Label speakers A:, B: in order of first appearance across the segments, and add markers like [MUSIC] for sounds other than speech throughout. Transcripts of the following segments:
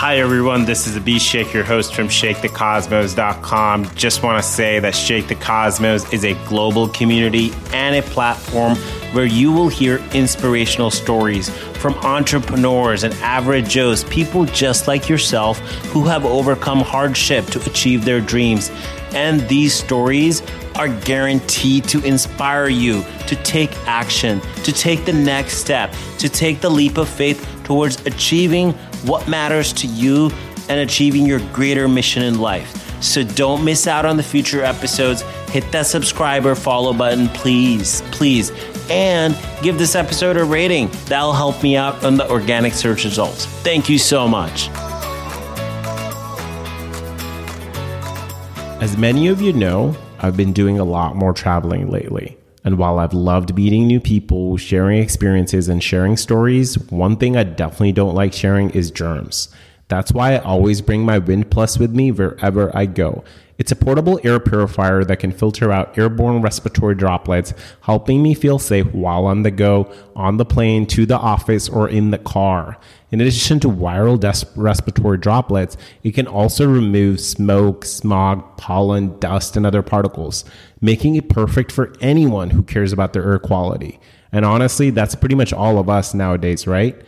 A: Hi, everyone. This is Abhishek, your host from ShakeTheCosmos.com. Just want to say that Shake the Cosmos is a global community and a platform where you will hear inspirational stories from entrepreneurs and average Joes, people just like yourself who have overcome hardship to achieve their dreams. And these stories are guaranteed to inspire you to take action, to take the next step, to take the leap of faith towards achieving what matters to you and achieving your greater mission in life. So don't miss out on the future episodes. Hit that subscribe or follow button, please, please. And give this episode a rating. That'll help me out on the organic search results. Thank you so much.
B: As many of you know, I've been doing a lot more traveling lately. And while I've loved meeting new people, sharing experiences, and sharing stories, one thing I definitely don't like sharing is germs. That's why I always bring my Wynd Plus with me wherever I go. It's a portable air purifier that can filter out airborne respiratory droplets, helping me feel safe while on the go, on the plane, to the office, or in the car. In addition to viral des- respiratory droplets, it can also remove smoke, smog, pollen, dust, and other particles, making it perfect for anyone who cares about their air quality. And honestly, that's pretty much all of us nowadays, right?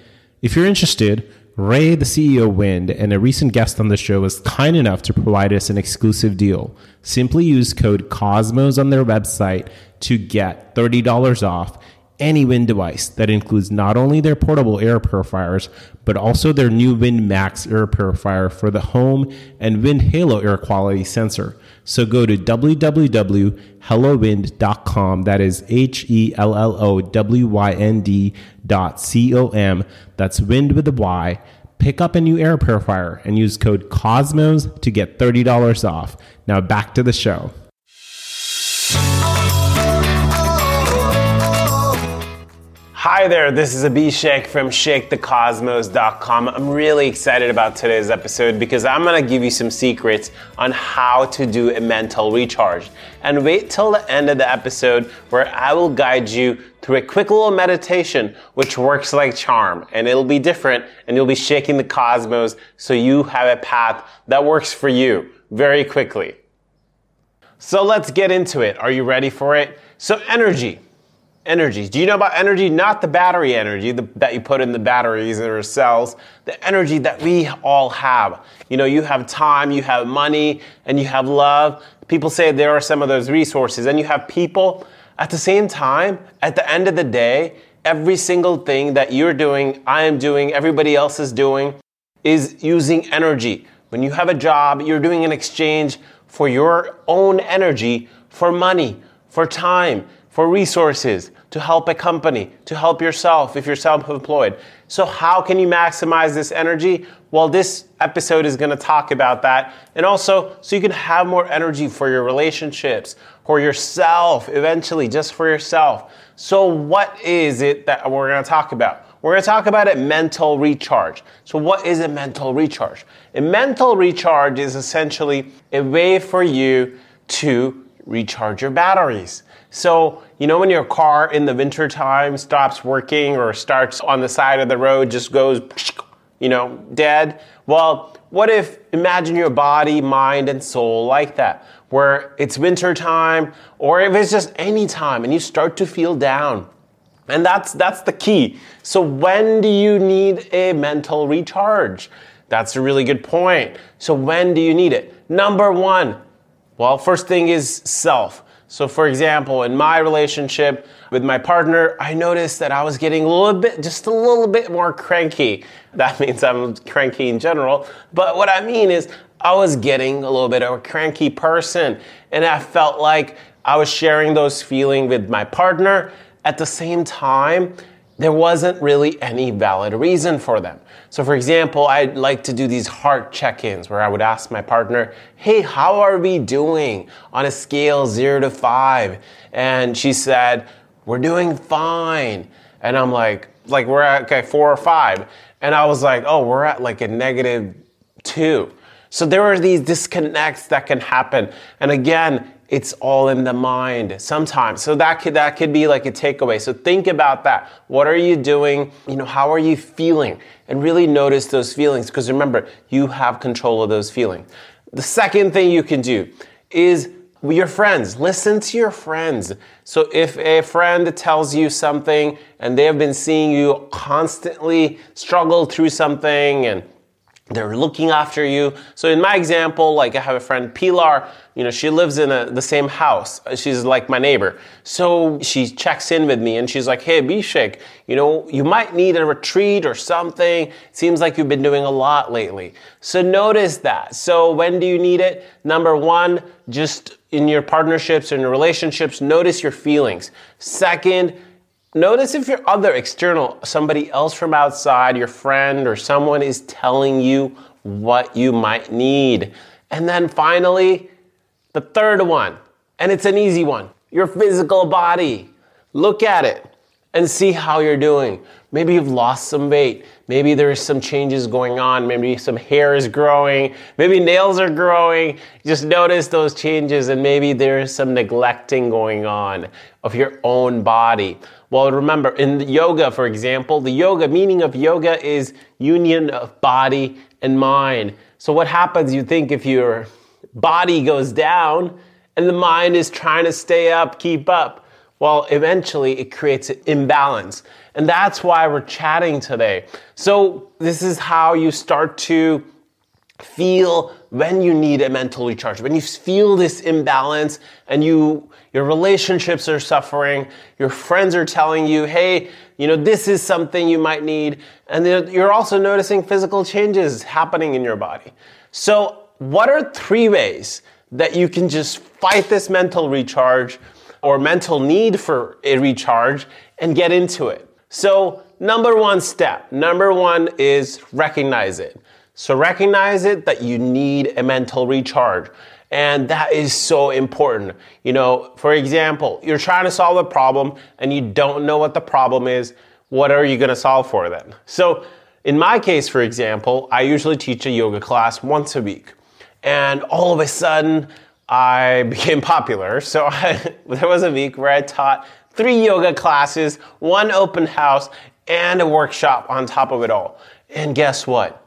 B: If you're interested, Ray, the CEO of Wynd, and a recent guest on the show was kind enough to provide us an exclusive deal. Simply use code COSMOS on their website to get $30 off any Wynd device that includes not only their portable air purifiers, but also their new Wynd Max air purifier for the home and Wynd Halo air quality sensor. So go to www.hellowynd.com. That is H E L L O W Y N D dot C O M. That's wind with a Y. Pick up a new air purifier and use code COSMOS to get $30 off. Now back to the show.
A: Hi there, this is Abhishek from ShakeTheCosmos.com. I'm really excited about today's episode because I'm gonna give you some secrets on how to do a mental recharge. And wait till the end of the episode where I will guide you through a quick little meditation which works like charm. And it'll be different and you'll be shaking the cosmos so you have a path that works for you very quickly. So let's get into it. Are you ready for it? So, energy energies. Do you know about energy? Not the battery energy the, that you put in the batteries or cells, the energy that we all have. You know, you have time, you have money, and you have love. People say there are some of those resources, and you have people. At the same time, at the end of the day, every single thing that you're doing, I am doing, everybody else is doing, is using energy. When you have a job, you're doing an exchange for your own energy for money, for time for resources to help a company, to help yourself if you're self employed. So, how can you maximize this energy? Well, this episode is going to talk about that. And also, so you can have more energy for your relationships, for yourself, eventually, just for yourself. So, what is it that we're going to talk about? We're going to talk about a mental recharge. So, what is a mental recharge? A mental recharge is essentially a way for you to recharge your batteries. So, you know, when your car in the wintertime stops working or starts on the side of the road, just goes, you know, dead? Well, what if, imagine your body, mind, and soul like that, where it's wintertime or if it's just any time and you start to feel down. And that's, that's the key. So, when do you need a mental recharge? That's a really good point. So, when do you need it? Number one, well, first thing is self. So, for example, in my relationship with my partner, I noticed that I was getting a little bit, just a little bit more cranky. [LAUGHS] That means I'm cranky in general. But what I mean is, I was getting a little bit of a cranky person. And I felt like I was sharing those feelings with my partner. At the same time, there wasn't really any valid reason for them. So, for example, I'd like to do these heart check ins where I would ask my partner, Hey, how are we doing on a scale zero to five? And she said, We're doing fine. And I'm like, like we're at okay, four or five. And I was like, oh, we're at like a negative two. So there are these disconnects that can happen. And again, it's all in the mind sometimes. So that could that could be like a takeaway. So think about that. What are you doing? You know, how are you feeling? And really notice those feelings because remember, you have control of those feelings. The second thing you can do is your friends. Listen to your friends. So if a friend tells you something and they have been seeing you constantly struggle through something and they're looking after you. So in my example, like I have a friend Pilar, you know, she lives in a, the same house. She's like my neighbor. So she checks in with me and she's like, "Hey, Bishek, you know, you might need a retreat or something. Seems like you've been doing a lot lately." So notice that. So when do you need it? Number 1, just in your partnerships and your relationships, notice your feelings. Second, Notice if your other external, somebody else from outside, your friend or someone is telling you what you might need. And then finally, the third one, and it's an easy one your physical body. Look at it and see how you're doing. Maybe you've lost some weight. Maybe there's some changes going on. Maybe some hair is growing. Maybe nails are growing. Just notice those changes and maybe there's some neglecting going on of your own body. Well, remember in yoga, for example, the yoga meaning of yoga is union of body and mind. So what happens you think if your body goes down and the mind is trying to stay up, keep up? Well, eventually it creates an imbalance. And that's why we're chatting today. So, this is how you start to feel when you need a mental recharge. When you feel this imbalance and you your relationships are suffering, your friends are telling you, "Hey, you know, this is something you might need." And you're also noticing physical changes happening in your body. So, what are three ways that you can just fight this mental recharge or mental need for a recharge and get into it. So, number one step, number one is recognize it. So, recognize it that you need a mental recharge. And that is so important. You know, for example, you're trying to solve a problem and you don't know what the problem is. What are you going to solve for then? So, in my case, for example, I usually teach a yoga class once a week. And all of a sudden, I became popular. So [LAUGHS] I, there was a week where I taught three yoga classes, one open house, and a workshop on top of it all. And guess what?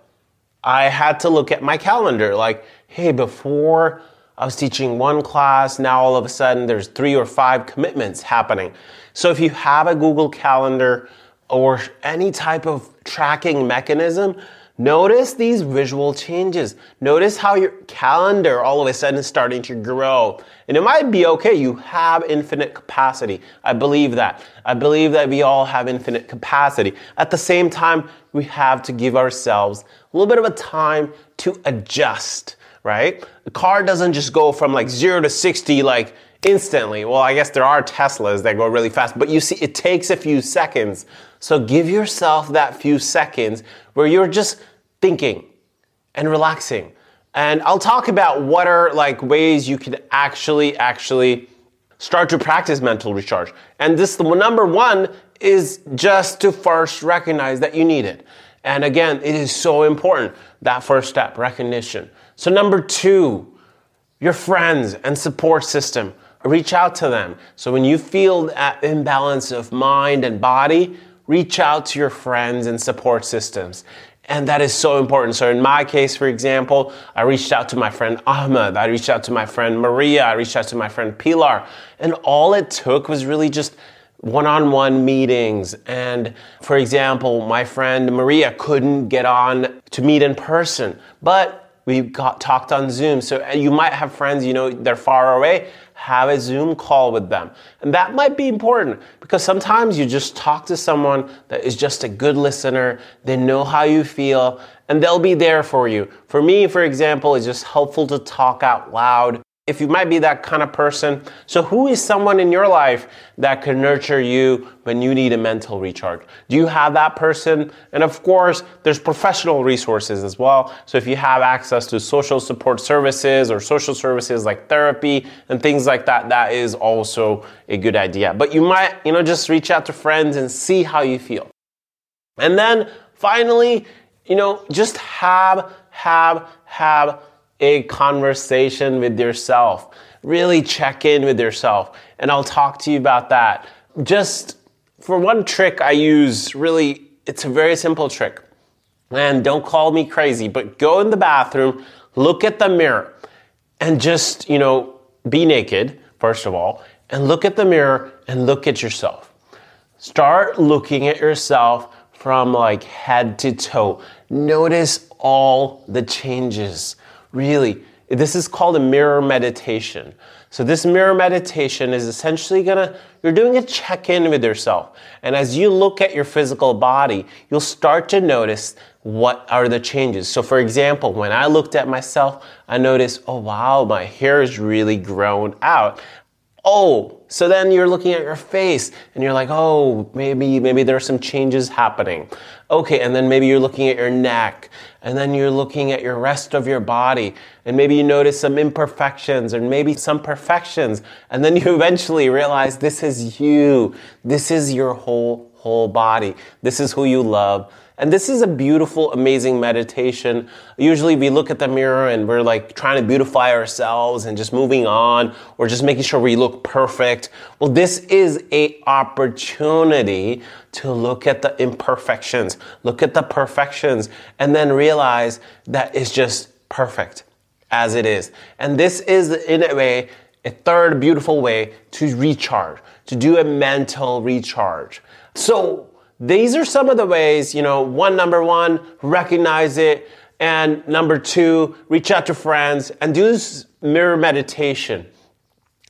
A: I had to look at my calendar like, hey, before I was teaching one class, now all of a sudden there's three or five commitments happening. So if you have a Google Calendar or any type of tracking mechanism, Notice these visual changes. Notice how your calendar all of a sudden is starting to grow. And it might be okay. You have infinite capacity. I believe that. I believe that we all have infinite capacity. At the same time, we have to give ourselves a little bit of a time to adjust, right? The car doesn't just go from like zero to 60 like instantly. Well, I guess there are Teslas that go really fast, but you see, it takes a few seconds. So give yourself that few seconds where you're just thinking and relaxing. And I'll talk about what are like ways you can actually, actually start to practice mental recharge. And this, number one is just to first recognize that you need it. And again, it is so important, that first step, recognition. So number two, your friends and support system reach out to them. So when you feel that imbalance of mind and body, reach out to your friends and support systems. And that is so important. So in my case, for example, I reached out to my friend Ahmed. I reached out to my friend Maria. I reached out to my friend Pilar. And all it took was really just one-on-one meetings. And for example, my friend Maria couldn't get on to meet in person, but we got talked on Zoom. So uh, you might have friends, you know, they're far away have a Zoom call with them. And that might be important because sometimes you just talk to someone that is just a good listener, they know how you feel, and they'll be there for you. For me, for example, it's just helpful to talk out loud if you might be that kind of person. So, who is someone in your life that can nurture you when you need a mental recharge? Do you have that person? And of course, there's professional resources as well. So, if you have access to social support services or social services like therapy and things like that, that is also a good idea. But you might, you know, just reach out to friends and see how you feel. And then finally, you know, just have, have, have a conversation with yourself. Really check in with yourself. And I'll talk to you about that. Just for one trick I use, really, it's a very simple trick. And don't call me crazy, but go in the bathroom, look at the mirror, and just, you know, be naked, first of all, and look at the mirror and look at yourself. Start looking at yourself from like head to toe. Notice all the changes. Really, this is called a mirror meditation. So this mirror meditation is essentially gonna, you're doing a check-in with yourself. And as you look at your physical body, you'll start to notice what are the changes. So for example, when I looked at myself, I noticed, oh wow, my hair is really grown out. Oh, so then you're looking at your face and you're like, oh, maybe, maybe there are some changes happening. Okay, and then maybe you're looking at your neck and then you're looking at your rest of your body and maybe you notice some imperfections and maybe some perfections and then [LAUGHS] you eventually realize this is you. This is your whole, whole body. This is who you love. And this is a beautiful, amazing meditation. Usually we look at the mirror and we're like trying to beautify ourselves and just moving on or just making sure we look perfect. Well, this is a opportunity to look at the imperfections, look at the perfections, and then realize that it's just perfect as it is. And this is in a way, a third beautiful way to recharge, to do a mental recharge. So these are some of the ways, you know, one, number one, recognize it. And number two, reach out to friends and do this mirror meditation.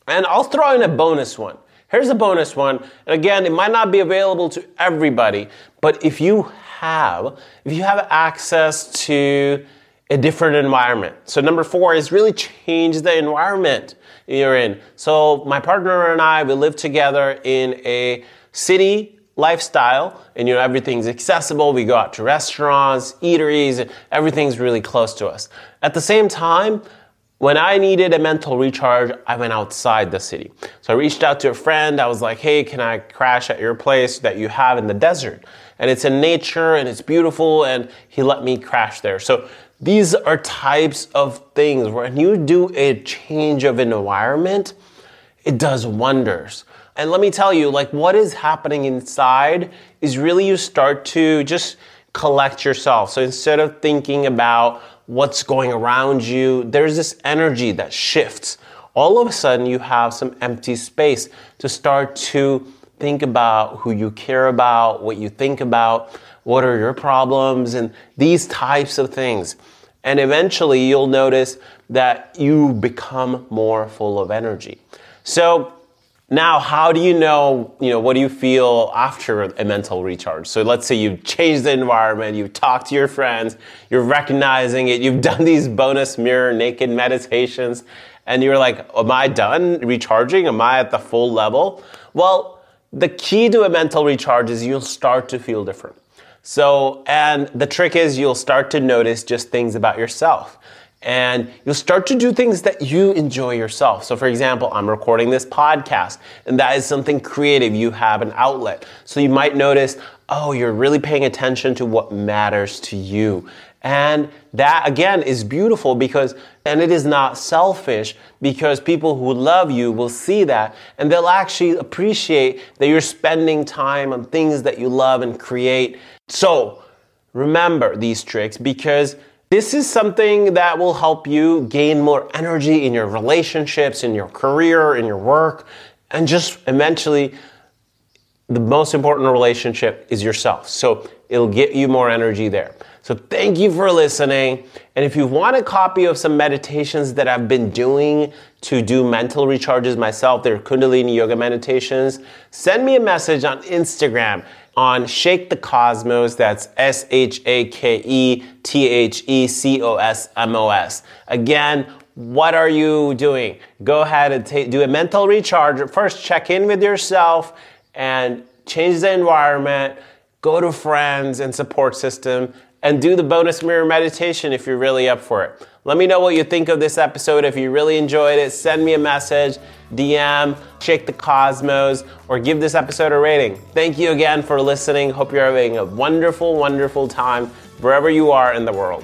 A: And I'll throw in a bonus one. Here's a bonus one. And again, it might not be available to everybody, but if you have, if you have access to a different environment. So number four is really change the environment you're in. So my partner and I, we live together in a city lifestyle and you know everything's accessible. We go out to restaurants eateries everything's really close to us. At the same time when i needed a mental recharge i went outside the city. So i reached out to a friend. I was like hey can i crash at your place that you have in the desert? And it's in nature and it's beautiful and he let me crash there. So these are types of things. When you do a change of environment it does wonders and let me tell you, like what is happening inside is really you start to just collect yourself. So instead of thinking about what's going around you, there's this energy that shifts. All of a sudden, you have some empty space to start to think about who you care about, what you think about, what are your problems, and these types of things. And eventually, you'll notice that you become more full of energy. So, now, how do you know, you know, what do you feel after a mental recharge? So let's say you've changed the environment, you've talked to your friends, you're recognizing it, you've [LAUGHS] done these bonus mirror naked meditations, and you're like, am I done recharging? Am I at the full level? Well, the key to a mental recharge is you'll start to feel different. So, and the trick is you'll start to notice just things about yourself and you'll start to do things that you enjoy yourself. So, for example, I'm recording this podcast, and that is something creative. You have an outlet. So, you might notice, oh, you're really paying attention to what matters to you. And that again is beautiful because, and it is not selfish because people who love you will see that and they'll actually appreciate that you're spending time on things that you love and create. So, remember these tricks because this is something that will help you gain more energy in your relationships, in your career, in your work, and just eventually the most important relationship is yourself. So it'll get you more energy there. So thank you for listening. And if you want a copy of some meditations that I've been doing to do mental recharges myself, they're Kundalini yoga meditations, send me a message on Instagram on Shake the Cosmos. That's S H A K E T H E C O S M O S. Again, what are you doing? Go ahead and ta- do a mental recharge. First, check in with yourself and change the environment. Go to friends and support system and do the bonus mirror meditation if you're really up for it. Let me know what you think of this episode. If you really enjoyed it, send me a message, DM, Shake the Cosmos, or give this episode a rating. Thank you again for listening. Hope you're having a wonderful, wonderful time wherever you are in the world.